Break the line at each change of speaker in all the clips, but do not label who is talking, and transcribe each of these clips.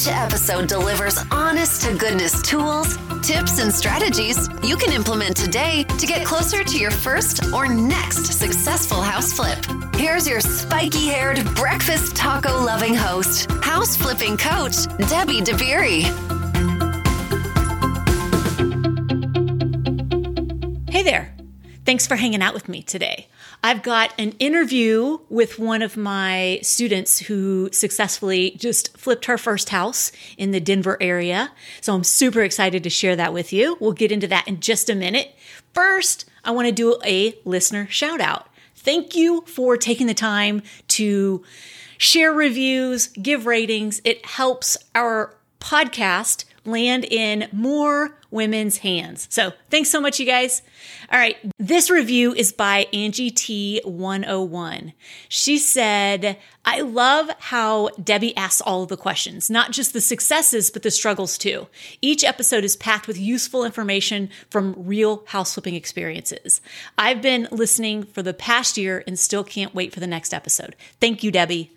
Each episode delivers honest to goodness tools, tips, and strategies you can implement today to get closer to your first or next successful house flip. Here's your spiky haired, breakfast taco loving host, house flipping coach, Debbie DeBerry.
Hey there. Thanks for hanging out with me today. I've got an interview with one of my students who successfully just flipped her first house in the Denver area. So I'm super excited to share that with you. We'll get into that in just a minute. First, I want to do a listener shout out. Thank you for taking the time to share reviews, give ratings. It helps our podcast land in more women's hands. So thanks so much, you guys. All right. This review is by Angie T101. She said, I love how Debbie asks all of the questions, not just the successes, but the struggles too. Each episode is packed with useful information from real house flipping experiences. I've been listening for the past year and still can't wait for the next episode. Thank you, Debbie.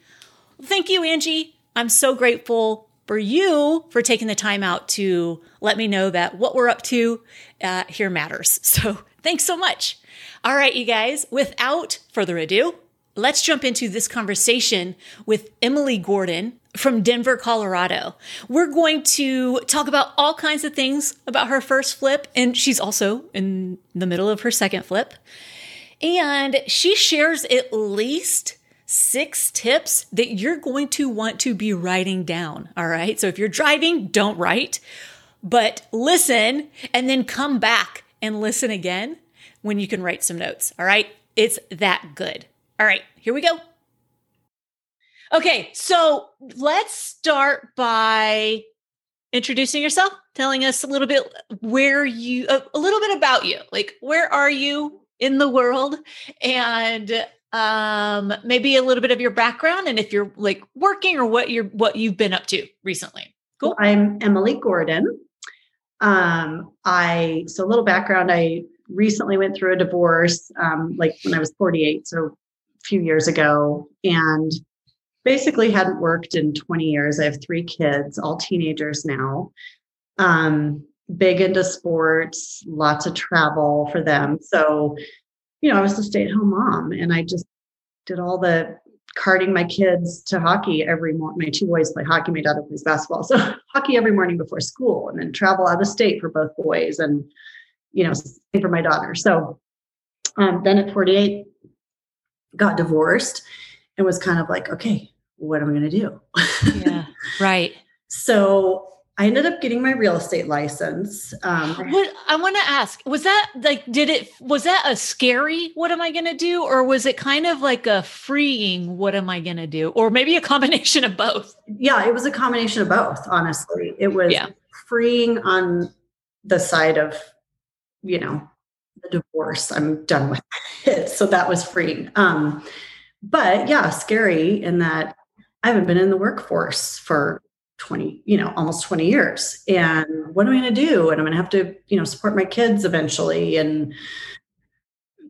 Thank you, Angie. I'm so grateful for you for taking the time out to let me know that what we're up to uh, here matters. So thanks so much. All right, you guys, without further ado, let's jump into this conversation with Emily Gordon from Denver, Colorado. We're going to talk about all kinds of things about her first flip, and she's also in the middle of her second flip. And she shares at least six tips that you're going to want to be writing down. All right. So if you're driving, don't write, but listen and then come back and listen again when you can write some notes. All right. It's that good. All right. Here we go. Okay. So let's start by introducing yourself, telling us a little bit where you, a, little bit about you. Like, where are you in the world? And um, maybe a little bit of your background and if you're like working or what you're what you've been up to recently.
Cool. I'm Emily Gordon. Um, I so a little background. I recently went through a divorce, um, like when I was 48, so a few years ago, and basically hadn't worked in 20 years. I have three kids, all teenagers now. Um, big into sports, lots of travel for them. So you know, I was a stay at home mom and I just did all the carting my kids to hockey every morning. My two boys play hockey, my daughter plays basketball. So hockey every morning before school and then travel out of state for both boys and, you know, same for my daughter. So um, then at 48, got divorced and was kind of like, okay, what am I going to do?
yeah, right.
So I ended up getting my real estate license. Um,
what I want to ask was that like, did it, was that a scary, what am I going to do? Or was it kind of like a freeing, what am I going to do? Or maybe a combination of both?
Yeah, it was a combination of both, honestly. It was yeah. freeing on the side of, you know, the divorce. I'm done with it. So that was freeing. Um, but yeah, scary in that I haven't been in the workforce for 20 you know almost 20 years. And what am i going to do? And i'm going to have to you know support my kids eventually and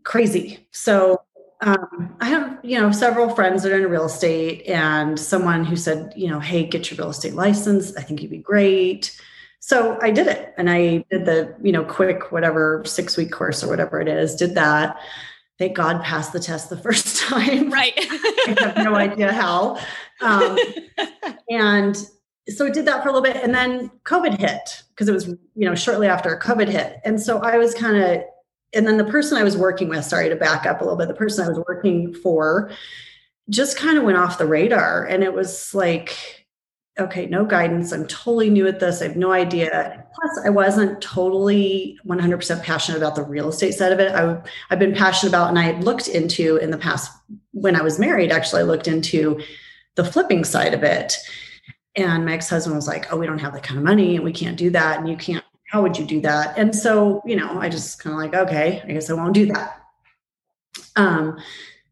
crazy. So um, i have you know several friends that are in real estate and someone who said you know hey get your real estate license. I think you'd be great. So i did it and i did the you know quick whatever six week course or whatever it is did that. Thank god passed the test the first time.
Right.
I have no idea how. Um, and so I did that for a little bit and then COVID hit because it was, you know, shortly after COVID hit. And so I was kind of, and then the person I was working with, sorry to back up a little bit, the person I was working for just kind of went off the radar. And it was like, okay, no guidance. I'm totally new at this. I have no idea. Plus, I wasn't totally 100% passionate about the real estate side of it. I, I've been passionate about, and I had looked into in the past when I was married, actually, I looked into the flipping side of it and my ex-husband was like, "Oh, we don't have that kind of money, and we can't do that, and you can't. How would you do that?" And so, you know, I just kind of like, "Okay, I guess I won't do that." Um,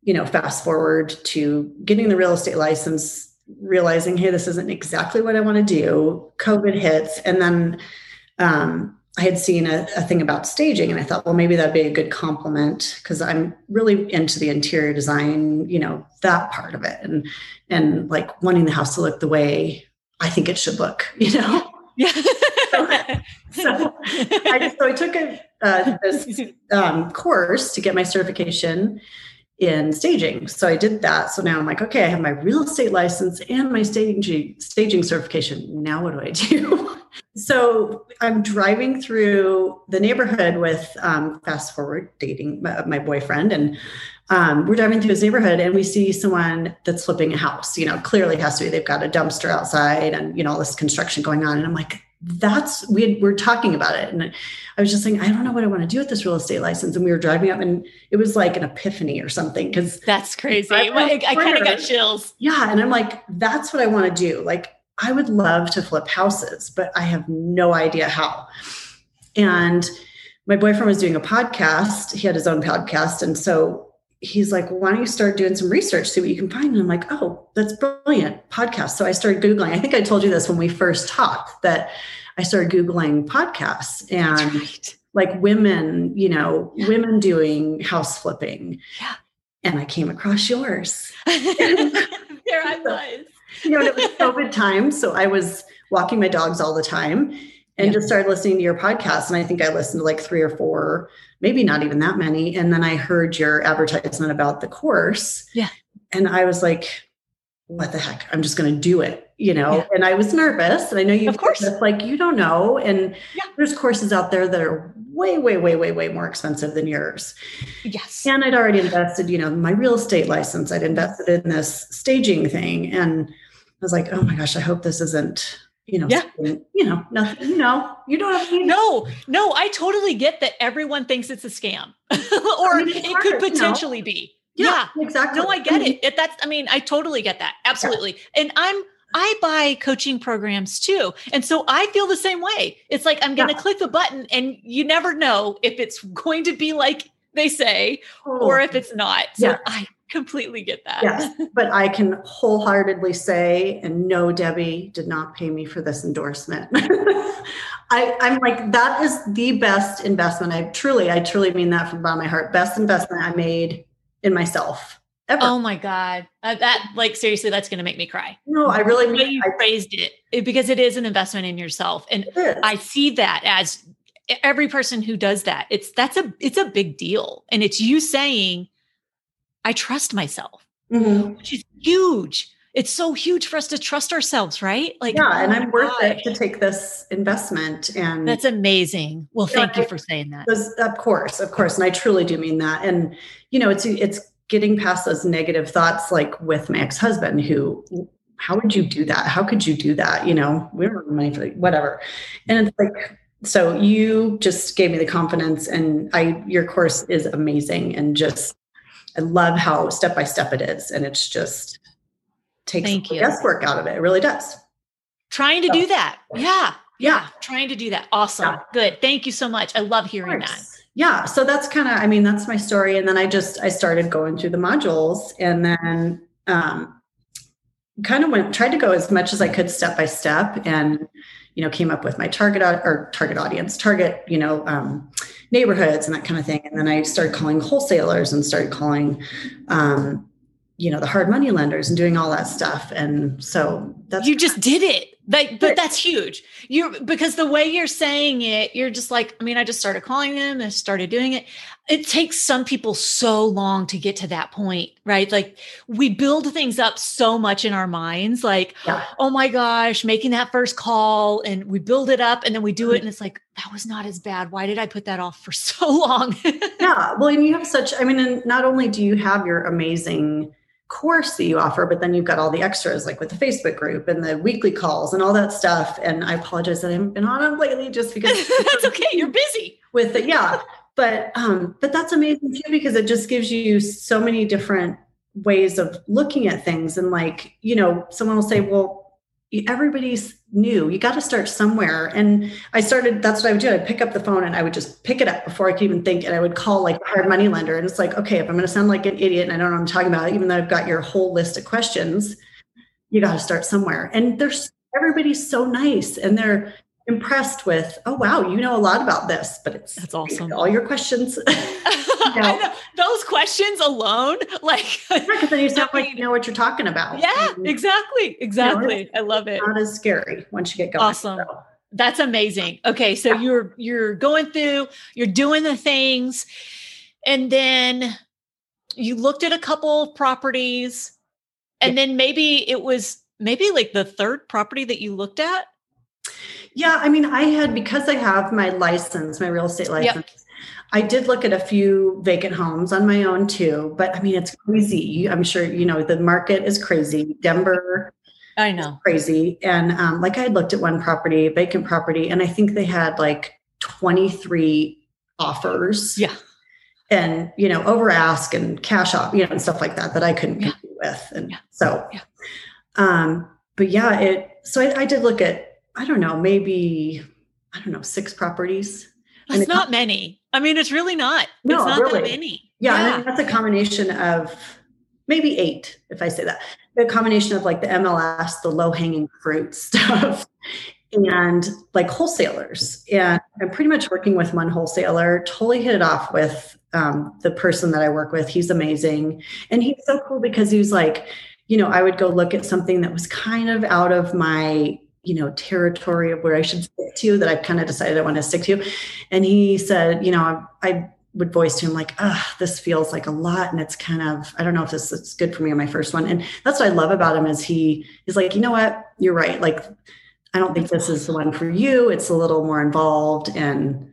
you know, fast forward to getting the real estate license realizing, hey, this isn't exactly what I want to do. COVID hits. And then um, I had seen a, a, thing about staging, and I thought, well, maybe that'd be a good complement because I'm really into the interior design, you know, that part of it, and and like wanting the house to look the way I think it should look, you know. Yeah. so, so, I, so I took a uh, this um, course to get my certification in staging. So I did that. So now I'm like, okay, I have my real estate license and my staging staging certification. Now what do I do? so I'm driving through the neighborhood with um, fast forward dating my, my boyfriend, and um, we're driving through his neighborhood and we see someone that's flipping a house. You know, clearly has to be they've got a dumpster outside and you know all this construction going on. And I'm like, that's we had, we're talking about it, and I was just saying, I don't know what I want to do with this real estate license. And we were driving up, and it was like an epiphany or something. Because
that's crazy. I, I, I kind of got chills.
Yeah, and I'm like, that's what I want to do. Like, I would love to flip houses, but I have no idea how. And my boyfriend was doing a podcast. He had his own podcast, and so he's like, well, why don't you start doing some research, see what you can find? And I'm like, oh, that's brilliant podcast. So I started Googling. I think I told you this when we first talked that I started Googling podcasts and right. like women, you know, yeah. women doing house flipping.
Yeah.
And I came across yours.
there I was.
you know, it was COVID time. So I was walking my dogs all the time and yeah. just started listening to your podcast. And I think I listened to like three or four, maybe not even that many. And then I heard your advertisement about the course.
Yeah.
And I was like, what the heck? I'm just going to do it, you know? Yeah. And I was nervous. And I know you,
of course,
like, you don't know. And yeah. there's courses out there that are way, way, way, way, way more expensive than yours.
Yes.
And I'd already invested, you know, my real estate license, I'd invested in this staging thing. And I was like, oh my gosh, I hope this isn't you know,
yeah.
you know, nothing, you know, you don't have
to. No, no, I totally get that everyone thinks it's a scam or I mean, it hard, could potentially you know? be. Yeah,
yeah, exactly.
No, I get it. it. That's, I mean, I totally get that. Absolutely. Yeah. And I'm, I buy coaching programs too. And so I feel the same way. It's like I'm going to yeah. click the button and you never know if it's going to be like they say oh. or if it's not. So yeah. I completely get that.
Yes, but I can wholeheartedly say, and no, Debbie did not pay me for this endorsement. I, I'm like, that is the best investment. I truly, I truly mean that from the bottom of my heart. Best investment I made in myself. Ever.
Oh my God. Uh, that like seriously, that's going to make me cry.
No, I really
mean you I, phrased it, it because it is an investment in yourself. And I see that as every person who does that. It's that's a it's a big deal. And it's you saying, I trust myself, mm-hmm. which is huge. It's so huge for us to trust ourselves, right?
Like, yeah, oh and I'm worth it to take this investment. And
that's amazing. Well, you thank know, you for saying that.
Of course, of course, and I truly do mean that. And you know, it's it's getting past those negative thoughts, like with my ex husband, who how would you do that? How could you do that? You know, we don't have money for whatever. And it's like, so you just gave me the confidence and I your course is amazing and just I love how step by step it is. And it's just takes Thank the you. guesswork out of it. It really does.
Trying to so, do that. Yeah. Yeah. Trying to do that. Awesome. Yeah. Good. Thank you so much. I love hearing that.
Yeah. So that's kind of, I mean, that's my story. And then I just, I started going through the modules and then um, kind of went, tried to go as much as I could step by step and, you know, came up with my target or target audience, target, you know, um, neighborhoods and that kind of thing. And then I started calling wholesalers and started calling, um, you know, the hard money lenders and doing all that stuff. And so that's
you just did it. Like, but that's huge. You because the way you're saying it, you're just like, I mean, I just started calling them and started doing it. It takes some people so long to get to that point, right? Like we build things up so much in our minds, like, yeah. oh my gosh, making that first call, and we build it up and then we do it, mm-hmm. and it's like, that was not as bad. Why did I put that off for so long?
yeah. Well, and you have such, I mean, and not only do you have your amazing course that you offer, but then you've got all the extras like with the Facebook group and the weekly calls and all that stuff. And I apologize that I haven't been on them lately just because
that's okay. You're busy
with it. Yeah. But um, but that's amazing too, because it just gives you so many different ways of looking at things. And like, you know, someone will say, well, everybody's new. You got to start somewhere. And I started, that's what I would do. I'd pick up the phone and I would just pick it up before I could even think. And I would call like a hard money lender. And it's like, okay, if I'm going to sound like an idiot and I don't know what I'm talking about, even though I've got your whole list of questions, you got to start somewhere. And there's everybody's so nice and they're impressed with, oh wow, you know a lot about this, but it's
that's awesome.
All your questions.
know. Those questions alone, like
because then you sound like you know what you're talking about.
Yeah, and, exactly. Exactly. You know, I love it.
Not as scary once you get going.
Awesome. So. That's amazing. Okay, so yeah. you're you're going through, you're doing the things, and then you looked at a couple of properties, and yeah. then maybe it was maybe like the third property that you looked at.
Yeah, I mean, I had because I have my license, my real estate license. Yep. I did look at a few vacant homes on my own too, but I mean, it's crazy. I'm sure you know the market is crazy. Denver,
I know,
crazy. And um, like I had looked at one property, vacant property, and I think they had like 23 offers.
Yeah.
And you know, over ask and cash off, you know, and stuff like that that I couldn't yeah. compete with. And yeah. so, yeah. um, but yeah, it. So I, I did look at, I don't know, maybe I don't know, six properties
it's not many. I mean, it's really not.
No,
it's not
really.
that many.
Yeah, yeah. that's a combination of maybe eight, if I say that. The combination of like the MLS, the low hanging fruit stuff, and like wholesalers. And I'm pretty much working with one wholesaler, totally hit it off with um, the person that I work with. He's amazing. And he's so cool because he was like, you know, I would go look at something that was kind of out of my you know territory of where I should stick to that I've kind of decided I want to stick to. And he said, you know, I, I would voice to him like, ah, this feels like a lot, and it's kind of I don't know if this is good for me on my first one. And that's what I love about him is he is like, you know what, you're right. Like, I don't think this is the one for you. It's a little more involved, and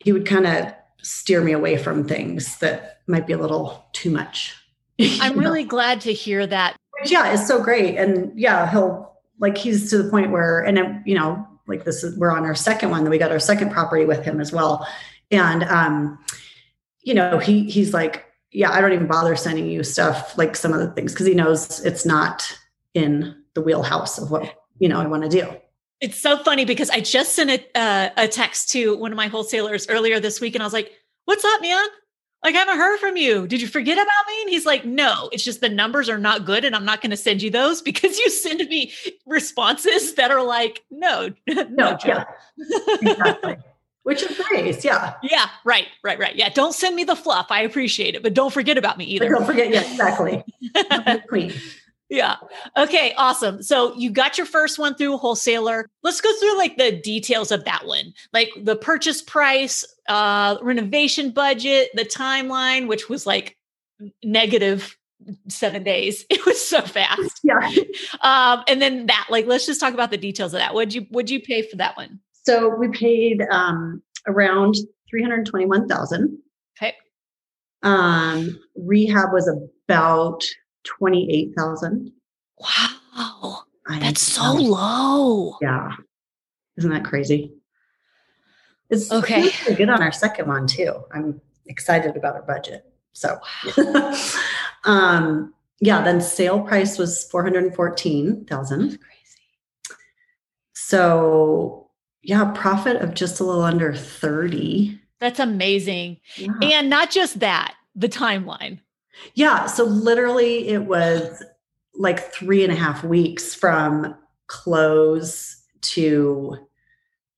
he would kind of steer me away from things that might be a little too much.
I'm really glad to hear that.
Yeah, it's so great. And yeah, he'll like he's to the point where, and you know, like this is we're on our second one that we got our second property with him as well, and um, you know, he he's like, yeah, I don't even bother sending you stuff like some of the things because he knows it's not in the wheelhouse of what you know I want to do.
It's so funny because I just sent a, uh, a text to one of my wholesalers earlier this week, and I was like, "What's up, man? Like I haven't heard from you. Did you forget about me? And he's like, no, it's just the numbers are not good. And I'm not going to send you those because you send me responses that are like, no, no, no yeah.
exactly. Which is nice. Yeah.
Yeah. Right. Right. Right. Yeah. Don't send me the fluff. I appreciate it, but don't forget about me either.
But don't forget. Yeah, exactly.
Yeah. Okay. Awesome. So you got your first one through wholesaler. Let's go through like the details of that one, like the purchase price, uh, renovation budget, the timeline, which was like negative seven days. It was so fast.
Yeah.
Um, and then that, like, let's just talk about the details of that. What'd you would you pay for that one?
So we paid um around three hundred twenty one thousand.
Okay.
Um, rehab was about 28,000.
Wow. That's so low.
Yeah. Isn't that crazy?
It's okay.
good on our second one too. I'm excited about our budget. So, um, yeah, then sale price was 414,000. Crazy. So, yeah, profit of just a little under 30.
That's amazing. Yeah. And not just that, the timeline.
Yeah. So literally, it was like three and a half weeks from close to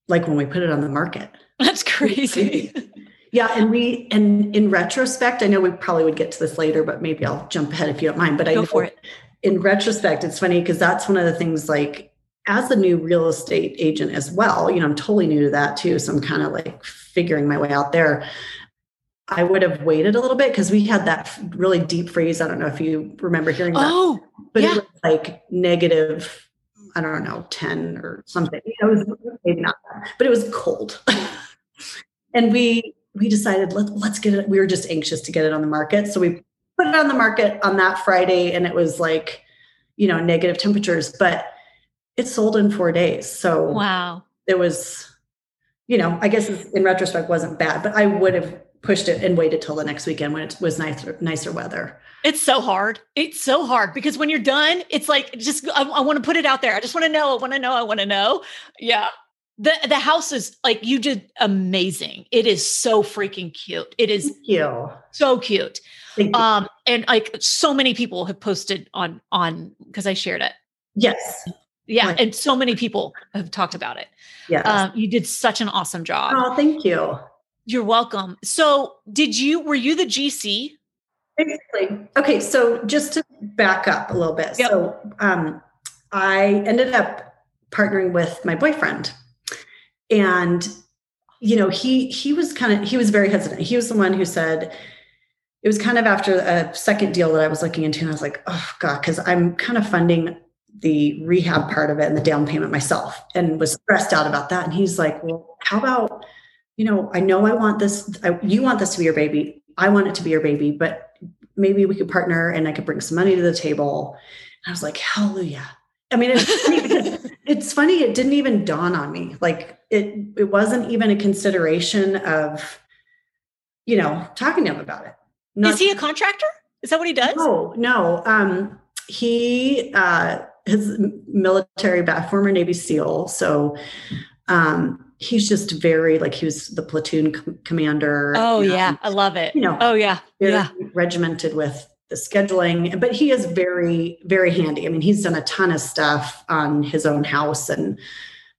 like when we put it on the market.
That's crazy.
yeah. And we, and in retrospect, I know we probably would get to this later, but maybe I'll jump ahead if you don't mind. But I
go for it.
In retrospect, it's funny because that's one of the things like as a new real estate agent as well, you know, I'm totally new to that too. So I'm kind of like figuring my way out there. I would have waited a little bit because we had that really deep freeze. I don't know if you remember hearing that.
Oh,
but
yeah.
it was like negative, I don't know, 10 or something. It was maybe not that, but it was cold. and we we decided let, let's get it. We were just anxious to get it on the market. So we put it on the market on that Friday and it was like, you know, negative temperatures, but it sold in four days. So
wow.
It was, you know, I guess in retrospect wasn't bad, but I would have pushed it and waited till the next weekend when it was nicer nicer weather.
It's so hard. It's so hard because when you're done, it's like just I, I want to put it out there. I just want to know. I want to know. I want to know. Yeah. The the house is like you did amazing. It is so freaking cute. It is
Thank
so cute. Um and like so many people have posted on on because I shared it
Yes.
Yeah,
Right.
and so many people have talked about it.
Yeah,
Um, you did such an awesome job.
oh, thank you.
You're welcome. So, did you were you the GC?
Basically, okay. So just to back up a little bit,
Yep.
so um, I ended up partnering with my boyfriend, and you know he he was kind of he was very hesitant. He was the one who said it was kind of after a second deal that I was looking into, and I was like, oh god, because I'm kind of funding the rehab part of it and the down payment myself, and was stressed out about that. And he's like, well, how about you know, I know I want this, I, you want this to be your baby. I want it to be your baby, but maybe we could partner and I could bring some money to the table. And I was like, hallelujah. I mean, it's funny, it's funny. It didn't even dawn on me. Like it, it wasn't even a consideration of, you know, talking to him about it. Not-
Is he a contractor? Is that what he does?
no, no. Um, he uh, his military back, former Navy SEAL. So um, he's just very like he was the platoon com- commander.
Oh
and,
yeah, I love it.
You know,
Oh yeah,
very
yeah.
regimented with the scheduling, but he is very, very handy. I mean, he's done a ton of stuff on his own house and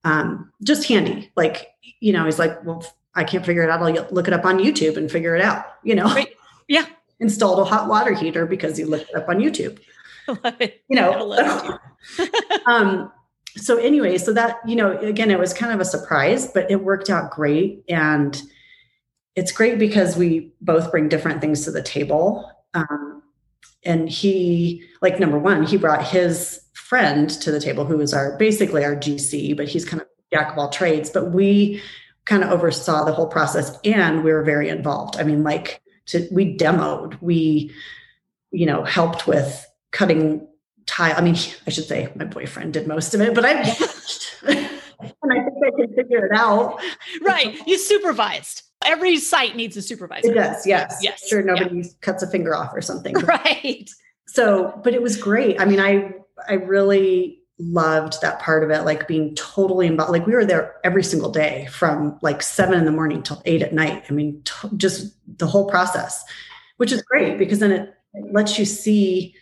um, just handy. Like, you know, he's like, well, I can't figure it out. I'll look it up on YouTube and figure it out. You know,
Right. Yeah.
installed a hot water heater because he looked it up on YouTube.
I love it.
You
I love
know, um, so anyway, so that you know, again, it was kind of a surprise, but it worked out great, and it's great because we both bring different things to the table. Um, and he, like, number one, he brought his friend to the table, who was our basically our GC, but he's kind of jack of all trades. But we kind of oversaw the whole process, and we were very involved. I mean, like, to, we demoed, we, you know, helped with cutting tile. I mean, I should say my boyfriend did most of it, but I watched. and I think I can figure it out.
right. You supervised. Every site needs a supervisor.
It does, yes.
Yes,
Sure, nobody cuts a finger off or something.
Right.
so, but it was great. I mean, I I really loved that part of it, like being totally involved. Like we were there every single day from like seven in the morning till eight at night. I mean, t- just the whole process, which is great because then it, it lets you see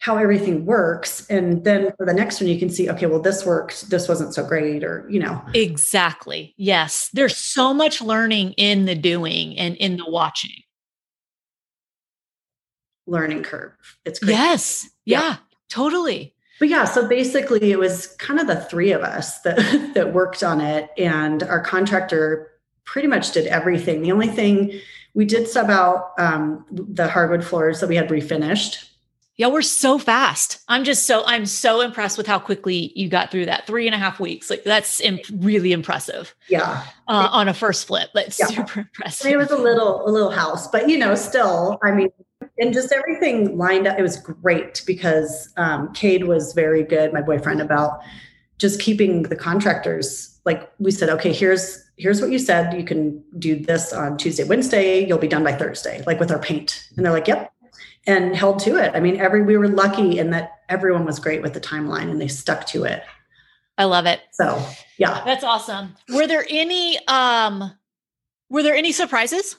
how everything works and then for the next one you can see okay well this worked this wasn't so great or you know
Exactly. Yes. There's so much learning in the doing and in the watching.
learning curve it's great
Yes.
Yeah.
Yeah. Totally.
but yeah so basically it was kind of the three of us that that worked on it and our contractor pretty much did everything the only thing we did sub out um, the hardwood floors that we had refinished
Yeah, we're so fast. I'm just so I'm so impressed with how quickly you got through that three and a half weeks. Like that's imp- really impressive
yeah
uh, on a first flip. That's
Yeah.
super
I mean, it was a little a little house but you know still i mean and just everything lined up it was great because um cade was very good my boyfriend about just keeping the contractors like we said okay here's here's what you said you can do this on tuesday wednesday you'll be done by thursday like with our paint and they're like yep and held to it i mean every we were lucky in that everyone was great with the timeline and they stuck to it
I love it.
so yeah
That's awesome. Were there any um were there any surprises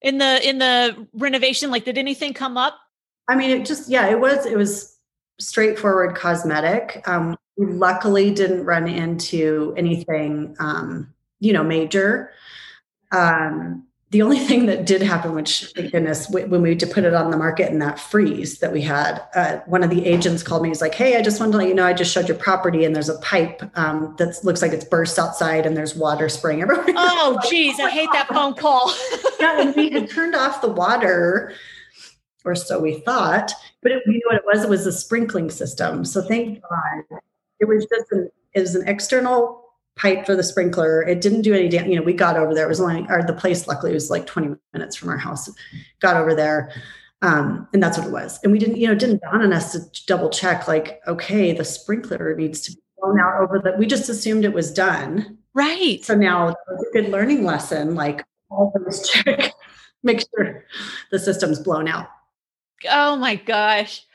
in the in the renovation? Like did anything come up?
I mean, it just yeah, it was it was straightforward cosmetic. Um, we luckily didn't run into anything, um, you know, major. Um, the only thing that did happen, which thank goodness, when we to put it on the market in that freeze that we had, uh, one of the agents called me. He's like, "Hey, I just wanted to let you know, I just showed your property, and there's a pipe um, that looks like it's burst outside, and there's water spraying everywhere."
Oh geez, I hate that phone call.
yeah, and we had turned off the water, or so we thought. But it, we knew what it was. It was a sprinkling system. So thank God, it was just an it was an external pipe for the sprinkler. It didn't do any damage. You know, we got over there. It was only or the place. Luckily, was like twenty minutes from our house. Got over there. Um, and that's what it was. And we didn't, you know, it didn't dawn on us to double check, like, okay, the sprinkler needs to be blown out over the. We just assumed it was done.
right.
So now that was a good learning lesson. Like always check, make sure the system's blown out.
Oh my gosh.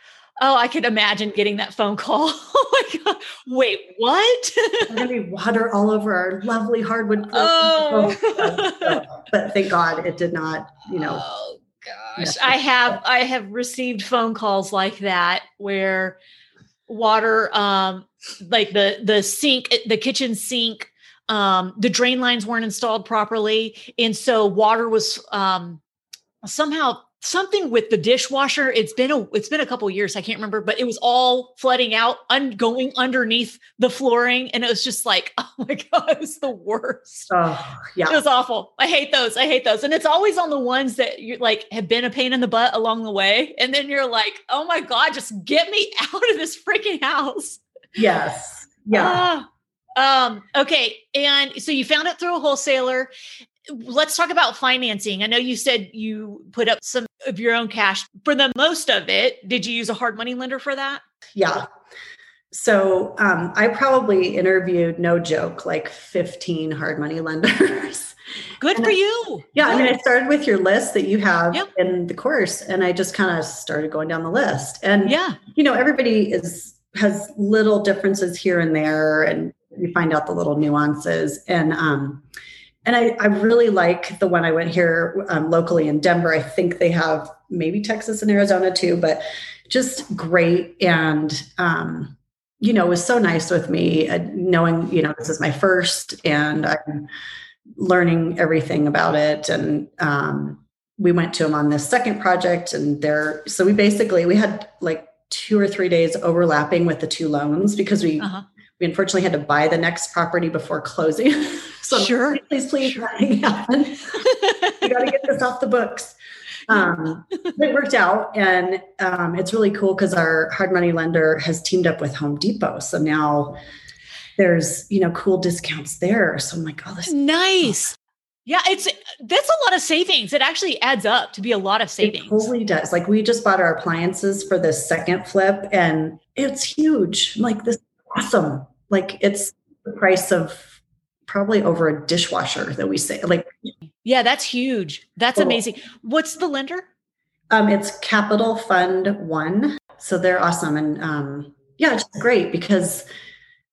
Oh, I could imagine getting that phone call. oh my god. Wait, what?
There's gonna be water all over our lovely hardwood. floor.
oh.
but thank God it did not. You know,
Oh gosh. I have I have received phone calls like that where water, um, like the the sink, the kitchen sink, um, the drain lines weren't installed properly, and so water was um, somehow something with the dishwasher. It's been a it's been a couple years. I can't remember, but it was all flooding out, un- going underneath the flooring, and it was just like, oh my god, it was the worst.
Oh, yeah.
It was awful. I hate those. I hate those. And it's always on the ones that you like have been a pain in the butt along the way, and then you're like, oh my god, just get me out of this freaking house.
Yes. Yeah.
Ah. um. Okay. And so you found it through a wholesaler let's talk about financing. I know you said you put up some of your own cash. For the most of it, did you use a hard money lender for that?
Yeah. So um, I probably interviewed, no joke, like 15 hard money lenders.
Good
and
for
I,
you.
Yeah.
Good.
I mean, I started with your list that you have
yep.
in the course, and I just kind of started going down the list. And,
yeah,
you know, everybody is has little differences here and there, and you find out the little nuances. And, um, and I, I really like the one I went here um, locally in Denver. I think they have maybe Texas and Arizona too, but just great. And, um, you know, was so nice with me, uh, knowing, you know, this is my first and I'm learning everything about it. And um, we went to them on this second project and there, so we basically, we had like two or three days overlapping with the two loans because we, uh-huh. we unfortunately had to buy the next property before closing. So
sure.
Please, please, sure. you got to get this off the books. Um, it worked out, and um, it's really cool because our hard money lender has teamed up with Home Depot. So now there's you know cool discounts there. So I'm like, oh, this is
nice. Yeah, it's that's a lot of savings. It actually adds up to be a lot of savings.
It totally does. Like we just bought our appliances for the second flip, and it's huge. I'm like this is awesome. Like it's the price of probably over a dishwasher that we say like
yeah that's huge. That's cool. amazing. What's the lender?
Um it's capital fund one. So they're awesome. And um yeah it's great because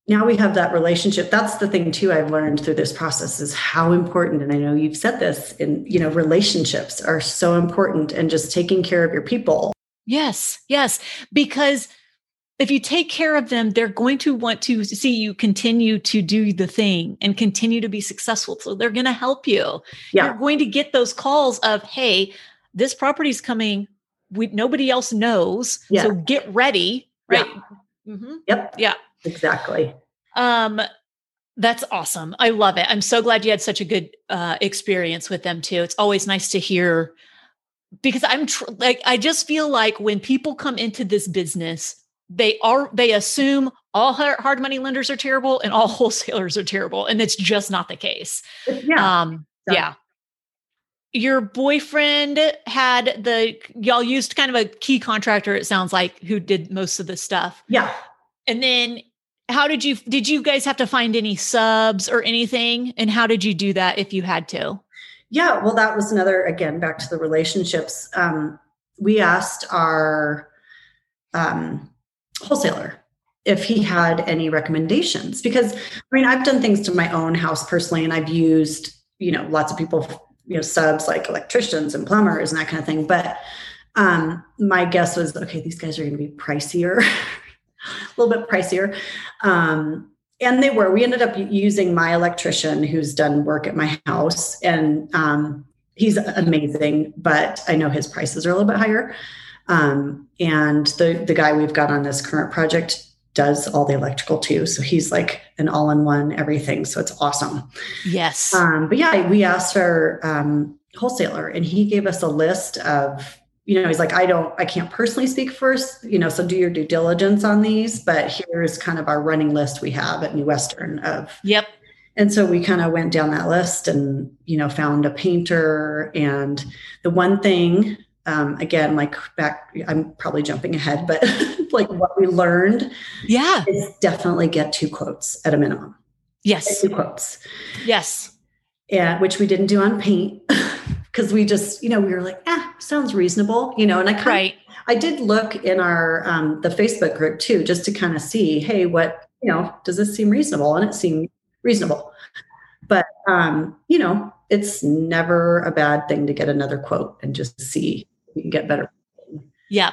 now we have that relationship. That's the thing too i've learned through this process is how important and i know you've said this in you know relationships are so important and just taking care of your people.
Yes yes. Because if you take care of them, they're going to want to see you continue to do the thing and continue to be successful. So they're going to help you. Yeah. You're going to get those calls of, hey, this property's coming. We nobody else knows. Yeah. So get ready. Right.
Yeah. Mm-hmm. Yep.
Yeah.
Exactly.
Um, that's awesome. I love it. I'm so glad you had such a good uh, experience with them too. It's always nice to hear because I'm tr- like I just feel like when people come into this business they are they assume all hard money lenders are terrible and all wholesalers are terrible and it's just not the case.
Yeah.
Um yeah. Your boyfriend had the y'all used kind of a key contractor it sounds like who did most of the stuff.
Yeah.
And then how did you did you guys have to find any subs or anything? And how did you do that if you had to?
Yeah well that was another again back to the relationships. Um we asked our um wholesaler if he had any recommendations. Because i mean i've done things to my own house personally and i've used you know lots of people you know subs like electricians and plumbers and that kind of thing. But um my guess was okay these guys are going to be pricier a little bit pricier. Um and they were. We ended up using my electrician who's done work at my house and um he's amazing but i know his prices are a little bit higher um, and the the guy we've got on this current project does all the electrical too. So he's like an all in one everything. So it's awesome.
Yes.
Um, but yeah, we asked our um, wholesaler and he gave us a list of, you know, he's like, I don't, I can't personally speak first, you know, so do your due diligence on these. But here's kind of our running list we have at New Western of.
Yep.
And so we kind of went down that list and, you know, found a painter. And the one thing um, again, like back, I'm probably jumping ahead, but like what we learned,
yeah,
is definitely get two quotes at a minimum.
Yes,
get two quotes.
Yes,
yeah, which we didn't do on paint because we just, you know, we were like, ah, sounds reasonable, you know. And I kind
right.
I did look in our um, the Facebook group too, just to kind of see, hey, what you know, does this seem reasonable? And it seemed reasonable, but um, you know, it's never a bad thing to get another quote and just see you can get better.
Yeah.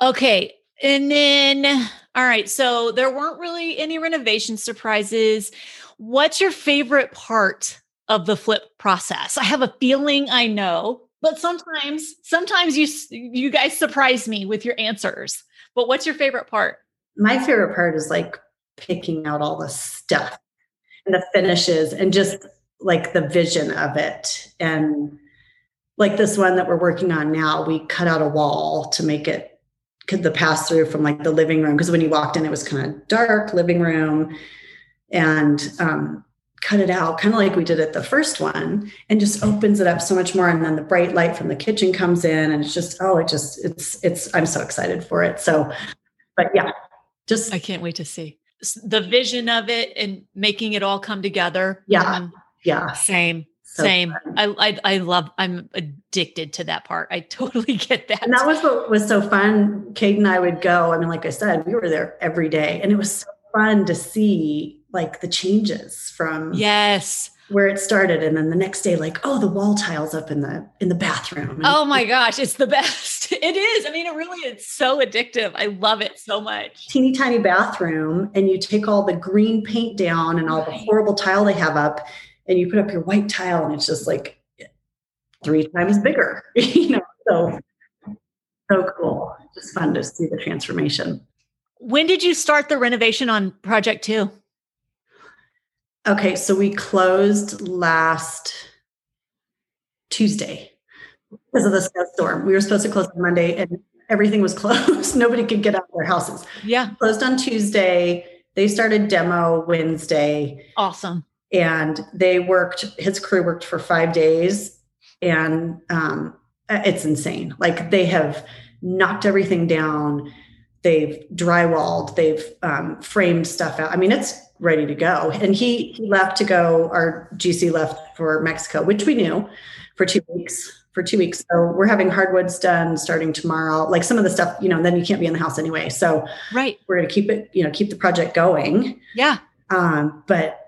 Okay. And then All right. So there weren't really any renovation surprises. What's your favorite part of the flip process? I have a feeling I know, but sometimes sometimes you you guys surprise me with your answers. But what's your favorite part?
My favorite part is like picking out all the stuff and the finishes and just like the vision of it and like this one that we're working on now we cut out a wall to make it could the pass through from like the living room because when you walked in it was kind of dark living room and um, cut it out kind of like we did at the first one and just opens it up so much more and then the bright light from the kitchen comes in and it's just oh it just it's it's i'm so excited for it so but yeah just
i can't wait to see. The vision of it and making it all come together.
Yeah. Um, yeah.
same so Same. I, I, I love. I'm addicted to that part. I totally get that.
And that was what was so fun. Kate and I would go. I mean, like I said, we were there every day, and it was so fun to see like the changes from
yes
where it started, and then the next day, like oh, the wall tiles up in the in the bathroom. And
oh my gosh, it's the best. It is. I mean, it really is so addictive. I love it so much.
Teeny tiny bathroom, and you take all the green paint down and all the horrible tile they have up and you put up your white tile and it's just like three times bigger you know so so cool. Just fun to see the transformation.
When did you start the renovation on project two?
Okay so we closed last tuesday because of the snowstorm. We were supposed to close on monday and everything was closed. Nobody could get out of their houses.
Yeah.
Closed on tuesday. They started demo wednesday.
Awesome
and they worked his crew worked for five days and um, it's insane. Like they have knocked everything down. They've drywalled they've um, framed stuff out. I mean it's ready to go. And he, he left to go our gc left for mexico which we knew for two weeks for two weeks. So we're having hardwoods done starting tomorrow. Like some of the stuff you know then you can't be in the house anyway. So
right.
we're going to keep it you know keep the project going.
Yeah.
Um, but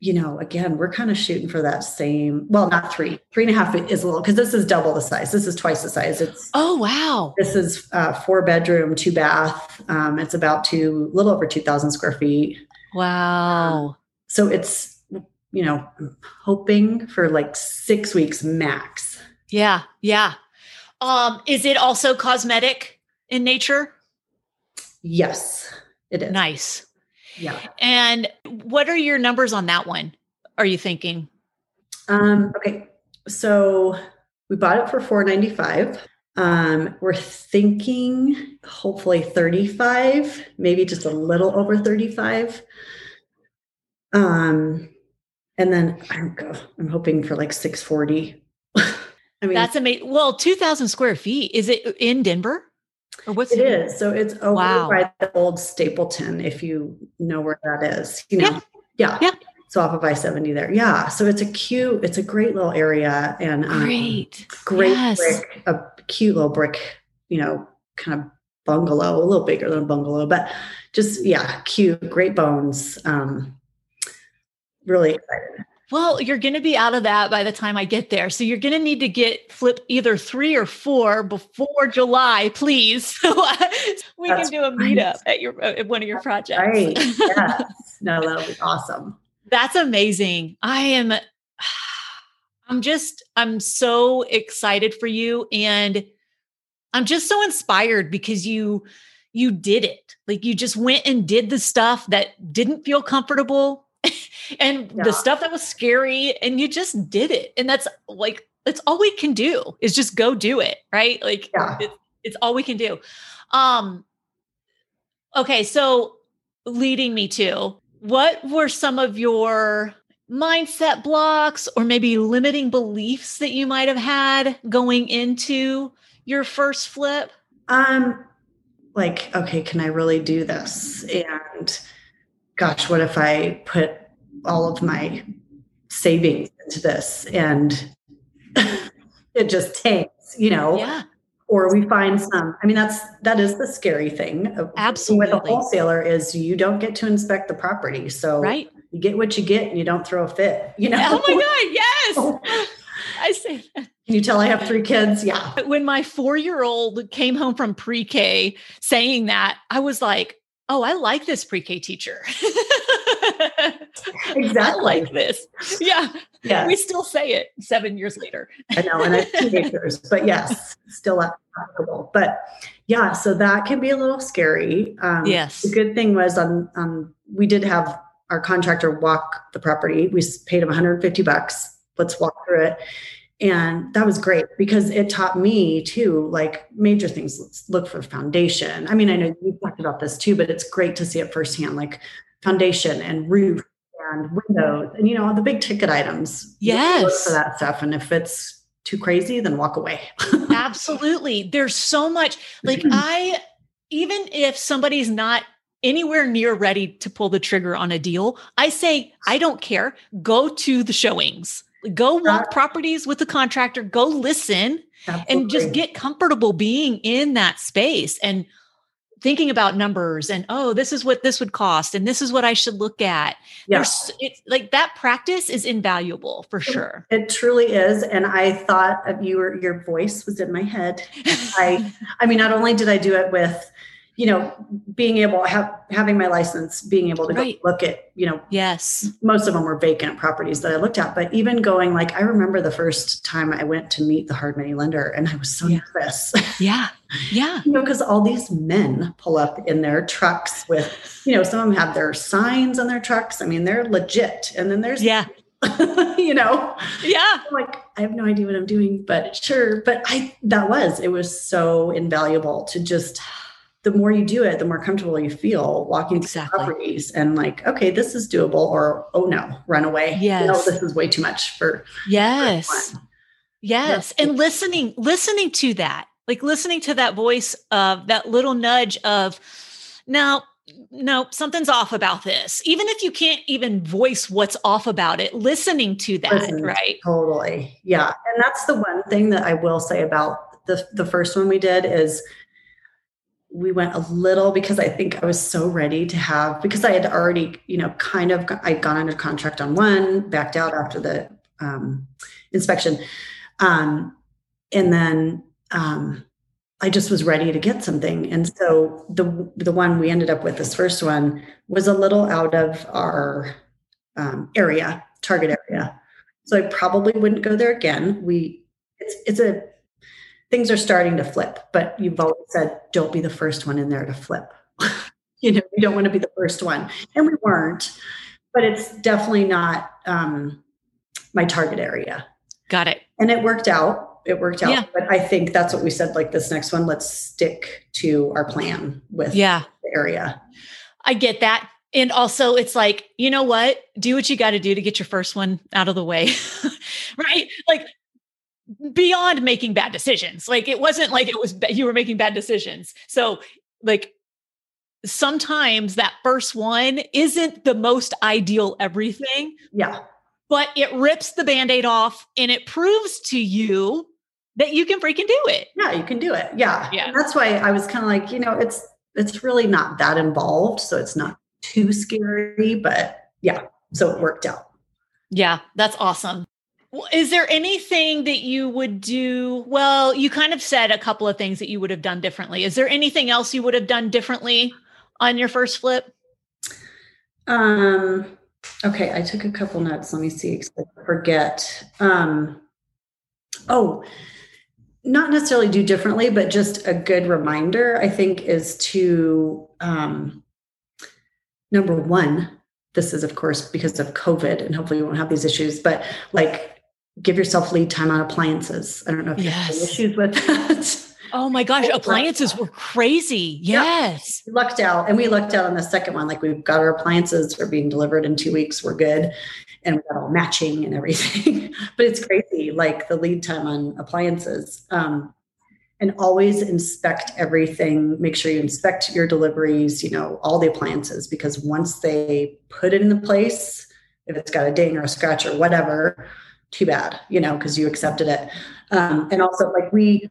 you know, again, we're kind of shooting for that same, well, not three, three and a half is a little, because this is double the size. This is twice the size. It's,
oh, wow.
This is uh, four bedroom, two bath. Um, it's about two, little over 2000 square feet.
Wow.
Um, so it's, you know, hoping for like six weeks max.
Yeah. Yeah. Um, is it also cosmetic in nature?
Yes, it is.
Nice.
Yeah.
And what are your numbers on that one? Are you thinking?
Um, okay. So we bought it for 495. Um, we're thinking hopefully 35, maybe just a little over 35. Um, and then I'm, I'm hoping for like 640. I
mean, that's amazing. Well, 2000 square feet. Is it in Denver?
Or what's it is. So it's over wow. by the old Stapleton, if you know where that is. You know,
yeah. yeah. yeah.
So off of I-70 there. Yeah. So it's a cute, it's a great little area and
um, great.
Great yes. brick, a cute little brick, you know, kind of bungalow, a little bigger than a bungalow, but just yeah, cute, great bones. Um really excited.
Well, you're going to be out of that by the time I get there. So you're going to need to get flip either three or four before July, please. So uh, we That's can do a meetup at your uh, at one of your projects.
Right. Yes. no, that'll be awesome.
That's amazing. I am I'm just I'm so excited for you and I'm just so inspired because you you did it. Like you just went and did the stuff that didn't feel comfortable and yeah. the stuff that was scary and you just did it and that's like that's all we can do is just go do it right like yeah. it, it's all we can do um okay so leading me to what were some of your mindset blocks or maybe limiting beliefs that you might have had going into your first flip
um like okay can i really do this and gosh what if i put all of my savings into this and it just tanks, you know.
Yeah.
Or we find some. I mean, that's that is the scary thing.
Absolutely.
With a wholesaler is you don't get to inspect the property. So
right.
you get what you get and you don't throw a fit. You know.
Oh my God, yes. I say that.
Can you tell I have three kids? Yeah.
When my four year old came home from pre K saying that, I was like, oh, I like this pre-K teacher.
Exactly.
Like this. Yeah.
Yeah.
We still say it seven years later.
I know, and I have teenagers, but yes, still applicable. But yeah, so that can be a little scary. Um,
Yes.
The good thing was on, um, we did have our contractor walk the property. We paid him 150 bucks. Let's walk through it. And that was great because it taught me too, like major things. Let's look for foundation. I mean, I know you talked about this too, but it's great to see it firsthand, like foundation and roof and windows and you know the big ticket items.
Yes.
for that stuff. And if it's too crazy, then walk away.
Absolutely. There's so much like I even if somebody's not anywhere near ready to pull the trigger on a deal, I say I don't care. Go to the showings. Go walk
Right.
properties with the contractor, go listen and just get comfortable being in that space and thinking about numbers and oh this is what this would cost and this is what I should look at.
yeah.
There's it's like that practice is invaluable for sure.
It truly is, and I thought of you. Your voice was in my head. I, I mean, not only did I do it with, you know, being able have having my license, being able to
Right.
go look at, you know,
yes.
most of them were vacant properties that I looked at. But even going, like, I remember the first time I went to meet the hard money lender, and I was so
Yeah.
nervous,
Yeah. Yeah.
you know, because all these men pull up in their trucks with, you know, some of them have their signs on their trucks. I mean, they're legit, and then there's,
Yeah.
you know.
Yeah.
Like I have no idea what I'm doing, but sure. But I that was it was so invaluable to just the more you do it, the more comfortable you feel walking through
Exactly.
properties and like, okay, this is doable, or oh no, run away. No, this is way too much for
Yes.
one.
Yes. And listening, listening to that, like listening to that voice of that little nudge of, now no, something's off about this. Even if you can't even voice what's off about it, listening to that,
Listening.
right?
Totally. Yeah. And that's the one thing that I will say about the the first one we did is we went a little because I think I was so ready to have because I had already, you know, kind of I'd gone under contract on one, backed out after the um, inspection. Um, and then um, I just was ready to get something. And so the the one we ended up with, this first one, was a little out of our um, area, target area. So I probably wouldn't go there again. We it's it's a things are starting to flip, but you've always said don't be the first one in there to flip. you know, you don't want to be the first one. And we weren't, but it's definitely not um my target area.
Got it.
And it worked out. It worked out.
Yeah.
But I think that's what we said like this next one, let's stick to our plan with
Yeah.
the area.
I get that. And also, it's like, you know what? Do what you got to do to get your first one out of the way. right? Like, beyond making bad decisions. Like, it wasn't like it was you were making bad decisions. So, like, sometimes that first one isn't the most ideal everything,
Yeah.
but it rips the band aid off and it proves to you that you can freaking do it.
Yeah, you can do it. Yeah.
Yeah.
And that's why I was kind of like, you know, it's it's really not that involved, so it's not too scary, but yeah, so it worked out.
Yeah, that's awesome. Is there anything that you would do? Well, you kind of said a couple of things that you would have done differently. Is there anything else you would have done differently on your first flip?
Um okay, I took a couple notes. Let me see. I forget. Um oh, not necessarily do differently, but just a good reminder, I think, is to um number one, this is of course because of COVID, and hopefully you won't have these issues, but like give yourself lead time on appliances. I don't know if you have any issues with that.
Oh my gosh, appliances were crazy.
Yeah.
Yes.
We lucked out and we lucked out on the second one. Like we've got our appliances are being delivered in two weeks. We're good. And we got all matching and everything. but it's crazy, like the lead time on appliances. Um, and always inspect everything. Make sure you inspect your deliveries, you know, all the appliances, because once they put it in the place, if it's got a ding or a scratch or whatever, too bad, you know, because you accepted it. Um, and also like we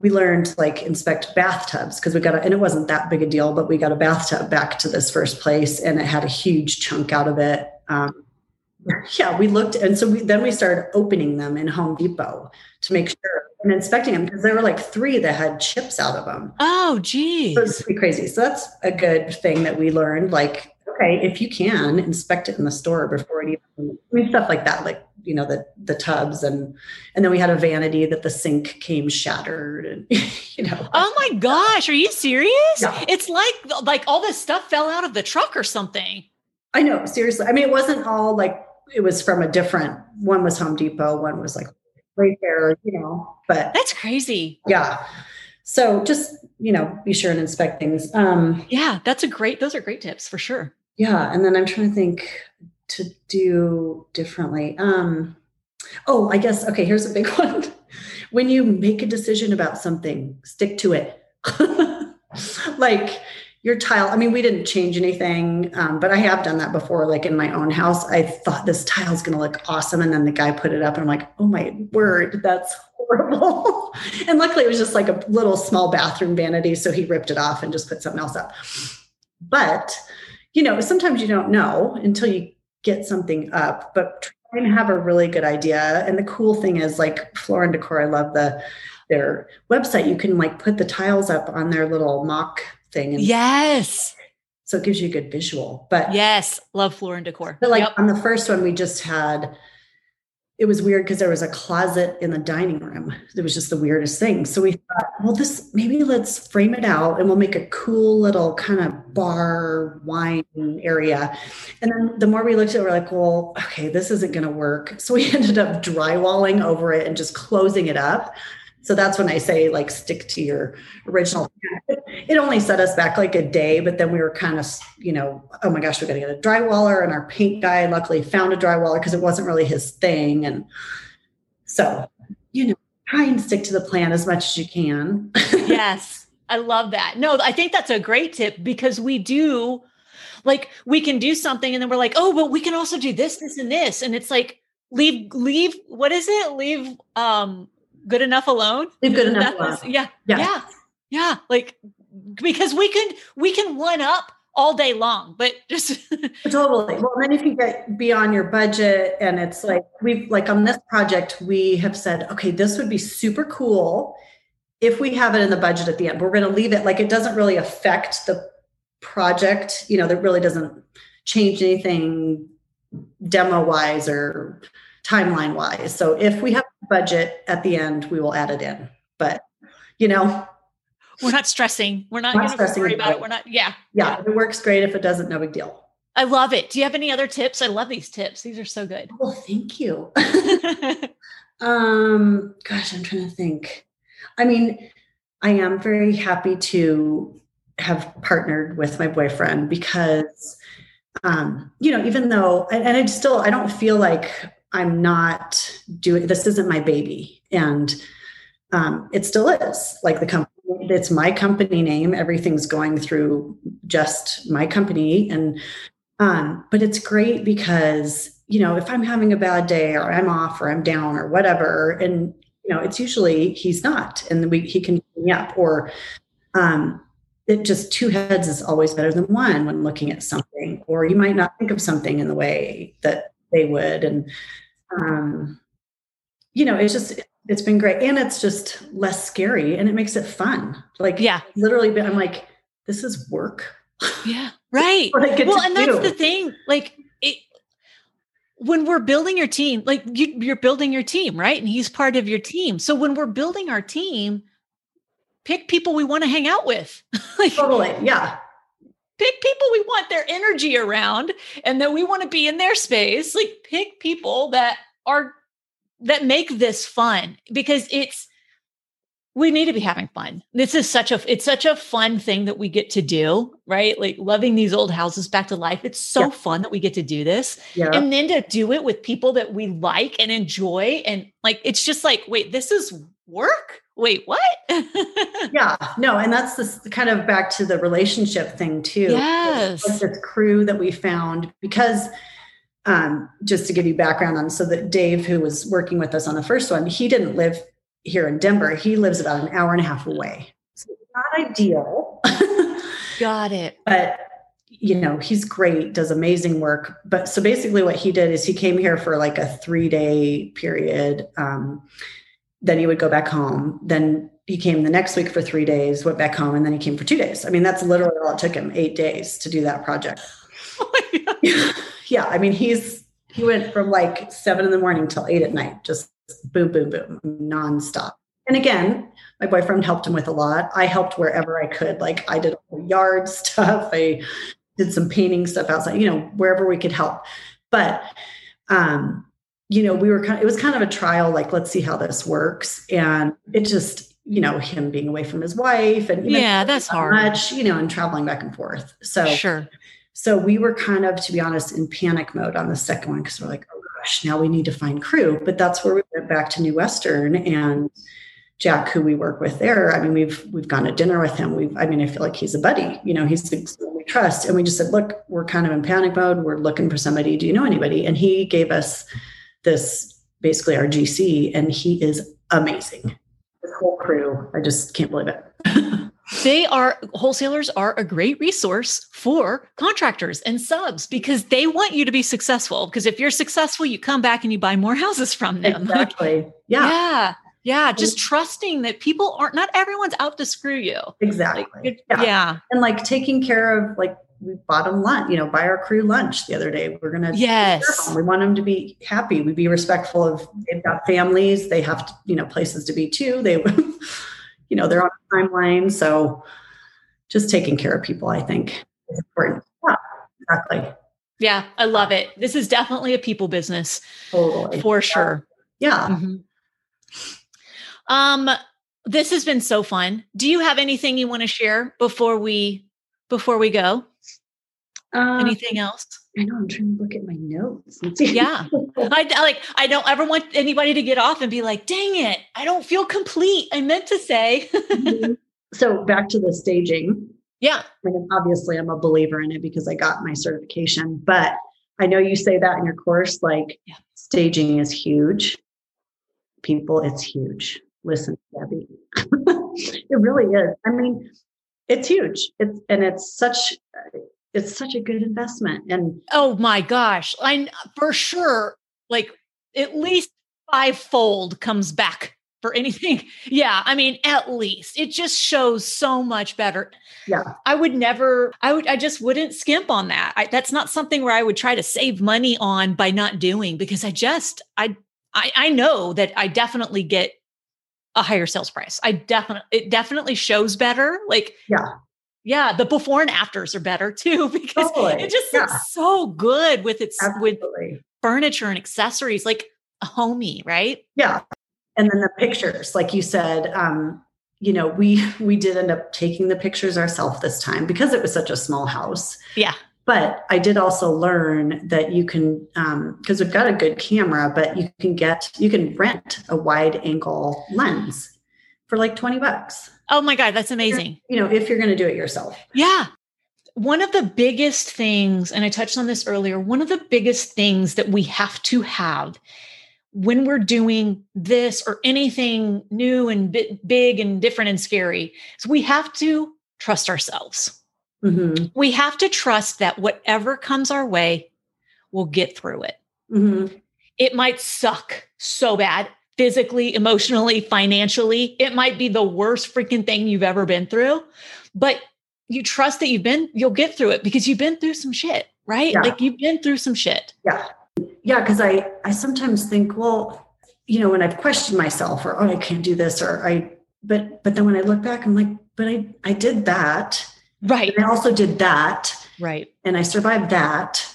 we learned like inspect bathtubs because we got a, and it wasn't that big a deal, but we got a bathtub back to this first place and it had a huge chunk out of it. Um, yeah, we looked and so we, then we started opening them in Home Depot to make sure and inspecting them because there were like three that had chips out of them.
Oh, geez.
So it's pretty crazy. So that's a good thing that we learned. Like, okay, if you can inspect it in the store before it even, I mean, stuff like that, like you know the the tubs and and then we had a vanity that the sink came shattered and you know.
Oh my gosh, are you serious?
Yeah.
It's like like all this stuff fell out of the truck or something.
I know, seriously. I mean, it wasn't all like it was from a different. One was Home Depot, one was like right there, you know. But
That's crazy.
yeah, so just you know, be sure and inspect things. Um,
Yeah, that's a great those are great tips for sure.
Yeah, and then I'm trying to think to do differently. Um, oh, I guess okay. Here's a big one. when you make a decision about something, stick to it. like your tile. I mean, we didn't change anything, um, but I have done that before. Like in my own house, I thought this tile is going to look awesome, and then the guy put it up, and I'm like, oh my word, that's horrible. and luckily, it was just like a little small bathroom vanity, so he ripped it off and just put something else up. But you know, sometimes you don't know until you get something up, but try and have a really good idea. And the cool thing is, like Floor and Decor, I love the their website. You can like put the tiles up on their little mock thing, and
Yes.
so it gives you a good visual. But
Yes. Love floor and decor.
but like
Yep.
on the first one, we just had. It was weird because there was a closet in the dining room. It was just the weirdest thing. So we thought, well, this maybe let's frame it out and we'll make a cool little kind of bar wine area. And then the more we looked at it, we're like, well, okay, this isn't going to work. So we ended up drywalling over it and just closing it up. So that's when I say like stick to your original. It only set us back like a day, but then we were kind of, you know, oh my gosh, we got to get a drywaller. And our paint guy luckily found a drywaller because it wasn't really his thing. And so, you know, try and stick to the plan as much as you can.
yes. I love that. No, I think that's a great tip because we do like we can do something and then we're like, "Oh, but we can also do this, this and this." And it's like leave leave what is it? Leave um good enough alone.
Leave good enough alone.
Yeah.
Yeah.
Yeah. Yeah, like because we can we can one up all day long, but just
Totally. Well, then if you get beyond your budget and it's like we've like on this project, we have said, okay, this would be super cool if we have it in the budget at the end. We're going to leave it like it doesn't really affect the project, you know, that really doesn't change anything demo wise or timeline wise. So if we have budget at the end, we will add it in. But you know,
we're not stressing. We're not
Not
going to
stressing
worry
about
it. We're not yeah.
yeah, if it works great. If it doesn't, no big deal.
I love it. Do you have any other tips? I love these tips. These are so good.
Well, thank you. Um, gosh, I'm trying to think. I mean, I am very happy to have partnered with my boyfriend because, um, you know, even though, and, and I still, I don't feel like I'm not doing this. Isn't my baby, and um, it still is. Like the company, it's my company name. Everything's going through just my company, and um, but it's great because you know if I'm having a bad day or I'm off or I'm down or whatever, and you know it's usually he's not, and we he can pick me up or um, it just two heads is always better than one when looking at something, or you might not think of something in the way that they would, and um, you know it's just it's been great, and it's just less scary, and it makes it fun. Like
yeah.
literally, but I'm like, this is work.
Yeah. Right.
what I get
well and that's the thing like it when we're building your team like you, you're building your team right and he's part of your team so when we're building our team pick people we want to hang out with like
Totally, yeah.
pick people we want their energy around and that we want to be in their space like pick people that are that make this fun because it's we need to be having fun this is such a it's such a fun thing that we get to do right like loving these old houses back to life it's so
Yeah.
fun that we get to do this
Yeah.
and then to do it with people that we like and enjoy and like it's just like wait this is work wait what
yeah. No, and that's this kind of back to the relationship thing too.
yes
Like this crew that we found because um just to give you background on so that Dave, who was working with us on the first one, he didn't live here in Denver. He lives about an hour and a half away. So not ideal.
got it
but you know he's great does amazing work but so basically what he did is he came here for like a three day period um, then he would go back home. Then he came the next week for three days, went back home, and then he came for two days. I mean, that's literally all it took him eight days to do that project. Oh yeah. I mean, he's, he went from like seven in the morning till eight at night, just boom, boom, boom, nonstop. And again, my boyfriend helped him with a lot. I helped wherever I could. Like I did all the yard stuff. I did some painting stuff outside, you know, wherever we could help. But um, you know, we were kind of, it was kind of a trial, like, let's see how this works. And it just, you know, him being away from his wife and
yeah, that's hard.
Much, you know, and traveling back and forth. So
sure.
So we were kind of, to be honest, in panic mode on the second one because we're like, oh gosh, now we need to find crew. But that's where we went back to New Western and Jack, who we work with there. I mean, we've we've gone to dinner with him. We've, I mean, I feel like he's a buddy. You know, he's we trust. And we just said, look, we're kind of in panic mode. We're looking for somebody. Do you know anybody? And he gave us this basically our GC, and he is amazing. Mm. The whole crew, I just can't believe it.
They are wholesalers are a great resource for contractors and subs because they want you to be successful. Because if you're successful, you come back and you buy more houses from them.
Exactly. Yeah.
Yeah. Yeah, just trusting that people aren't not everyone's out to screw you.
Exactly.
Like, yeah. yeah.
And like taking care of like we bought them lunch, you know, buy our crew lunch the other day. We're gonna
yes.
We want them to be happy. we'd be respectful of they've got families, they have to, you know, places to be too. They you know, they're on a timeline. So just taking care of people, I think is important. Yeah, exactly.
Yeah, I love it. This is definitely a people business.
Totally.
For sure.
Yeah. Mm-hmm.
Um, this has been so fun. Do you have anything you want to share before we before we go? Uh, Anything else?
I know I'm trying to look at my notes.
yeah, I like. I don't ever want anybody to get off and be like, "Dang it, I don't feel complete." I meant to say.
Mm-hmm. so back to the staging.
Yeah,
I mean, obviously, I'm a believer in it because I got my certification. But I know you say that in your course. Like, yeah. staging is huge. People, it's huge. Listen, Debbie, it really is. I mean, it's huge. It's and it's such it's such a good investment. And
oh my gosh, I for sure like at least fivefold comes back for anything. Yeah, I mean, at least it just shows so much better.
Yeah.
I would never, I would, I just wouldn't skimp on that. I, that's not something where I would try to save money on by not doing because I just, I, I, I know that I definitely get a higher sales price. I definitely, it definitely shows better. Like,
yeah.
Yeah, the before and afters are better too because totally. it just looks yeah. so good with its Absolutely. with furniture and accessories, like a homey, right?
Yeah, and then the pictures, like you said, um, you know, we we did end up taking the pictures ourselves this time because it was such a small house.
Yeah.
But I did also learn that you can, because um, we've got a good camera, but you can get, you can rent a wide angle lens for like 20 bucks.
Oh my God, that's amazing.
You know, if you're going to do it yourself.
Yeah. One of the biggest things, and I touched on this earlier, one of the biggest things that we have to have when we're doing this or anything new and big and different and scary is we have to trust ourselves. Mm-hmm. We have to trust that whatever comes our way, we'll get through it. Mm-hmm. It might suck so bad physically, emotionally, financially. It might be the worst freaking thing you've ever been through, but you trust that you've been, you'll get through it because you've been through some shit, right? Yeah. Like you've been through some shit.
Yeah. Yeah. Cause I, I sometimes think, well, you know, when I've questioned myself or, oh, I can't do this or I, but, but then when I look back, I'm like, but I, I did that.
Right.
And I also did that.
Right.
And I survived that.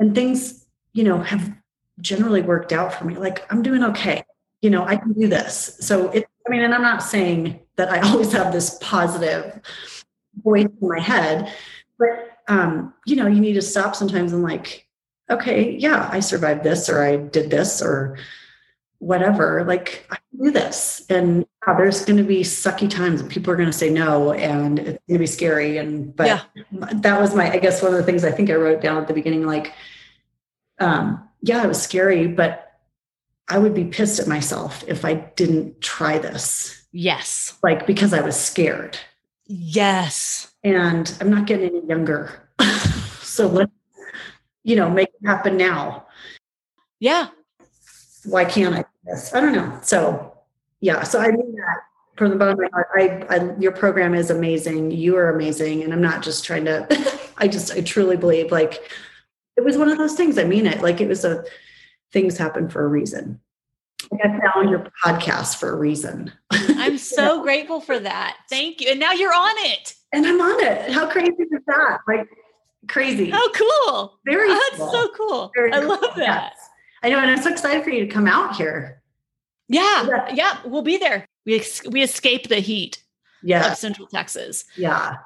And things, you know, have generally worked out for me. Like I'm doing okay you know, I can do this. So it, I mean, and I'm not saying that I always have this positive voice in my head, but, um, you know, you need to stop sometimes and like, okay, yeah, I survived this or I did this or whatever. Like, I can do this. And yeah, there's going to be sucky times and people are going to say no and it's going to be scary. And, but yeah. that was my, I guess, one of the things I think I wrote down at the beginning, like, um, yeah, it was scary, but I would be pissed at myself if I didn't try this.
Yes.
Like because I was scared.
Yes.
And I'm not getting any younger. so let's, you know, make it happen now.
Yeah.
Why can't I do this? I don't know. So yeah. So I mean that from the bottom of my heart. I, I your program is amazing. You are amazing, and I'm not just trying to. I just I truly believe like it was one of those things. I mean it. Like it was a things happen for a reason. Like I found on your podcast for a reason.
I'm so grateful for that. Thank you. And now you're on it.
And I'm on it. How crazy is that? Like crazy.
Oh, cool.
Very
Oh, That's
cool.
so cool.
Very
I
cool.
love that.
Yes. I know, and I'm so excited for you to come out here.
Yeah.
Yeah.
Yeah. We'll be there. We, ex- we escape the heat of
Yeah,
Central Texas.
yeah.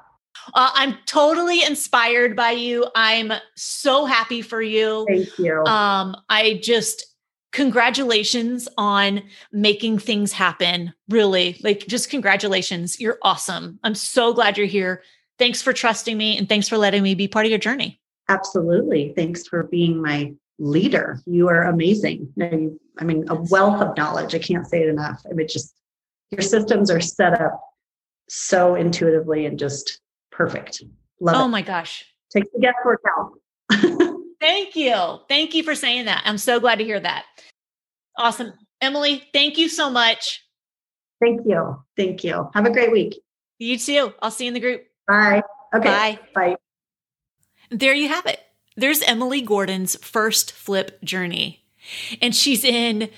Uh, I'm totally inspired by you. I'm so happy for you.
Thank you.
Um, I just congratulations on making things happen. Really, like just congratulations. You're awesome. I'm so glad you're here. Thanks for trusting me and thanks for letting me be part of your journey.
Absolutely. Thanks for being my leader. You are amazing. I mean, a wealth of knowledge. I can't say it enough. I mean, just your systems are set up so intuitively and just perfect. Love
Oh
it.
my gosh.
Takes the guesswork out.
Thank you. Thank you for saying that. I'm so glad to hear that. Awesome. Emily, thank you so much.
Thank you. Thank you. Have a great week.
You too. I'll see you in the group.
Bye. Okay.
Bye.
Bye.
There you have it. There's Emily Gordon's first flip journey. And she's in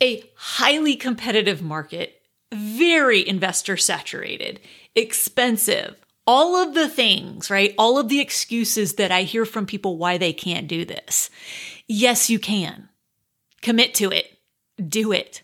a highly competitive market, very investor saturated, expensive, all of the things, right? All of the excuses that I hear from people why they can't do this. Yes, you can. Commit to it. Do it.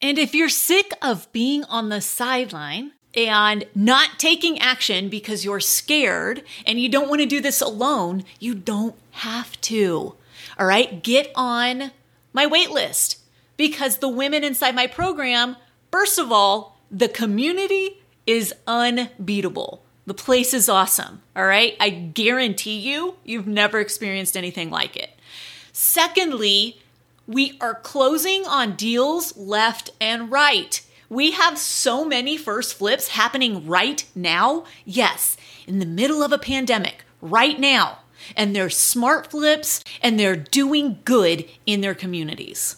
And if you're sick of being on the sideline and not taking action because you're scared and you don't want to do this alone, you don't have to. All right, get on my wait list because the women inside my program, first of all, the community is unbeatable. The place is awesome. All right, I guarantee you, you've never experienced anything like it. Secondly, we are closing on deals left and right. We have so many first flips happening right now. Yes, in the middle of a pandemic, right now. And they're smart flips and they're doing good in their communities.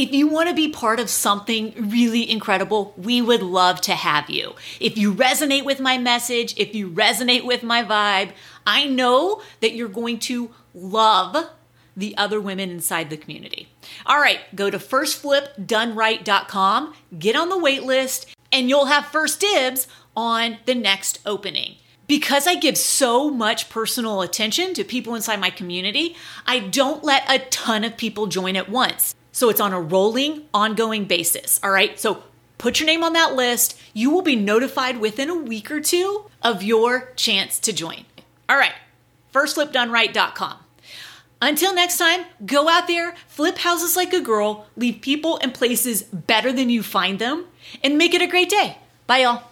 If you want to be part of something really incredible, we would love to have you. If you resonate with my message, if you resonate with my vibe, I know that you're going to love the other women inside the community. All right, go to firstflipdoneright.com, get on the wait list, and you'll have first dibs on the next opening. Because I give so much personal attention to people inside my community, I don't let a ton of people join at once. So it's on a rolling, ongoing basis. All right, so put your name on that list. You will be notified within a week or two of your chance to join. All right, firstflipdoneright.com. Until next time, go out there, flip houses like a girl, leave people and places better than you find them, and make it a great day. Bye, y'all.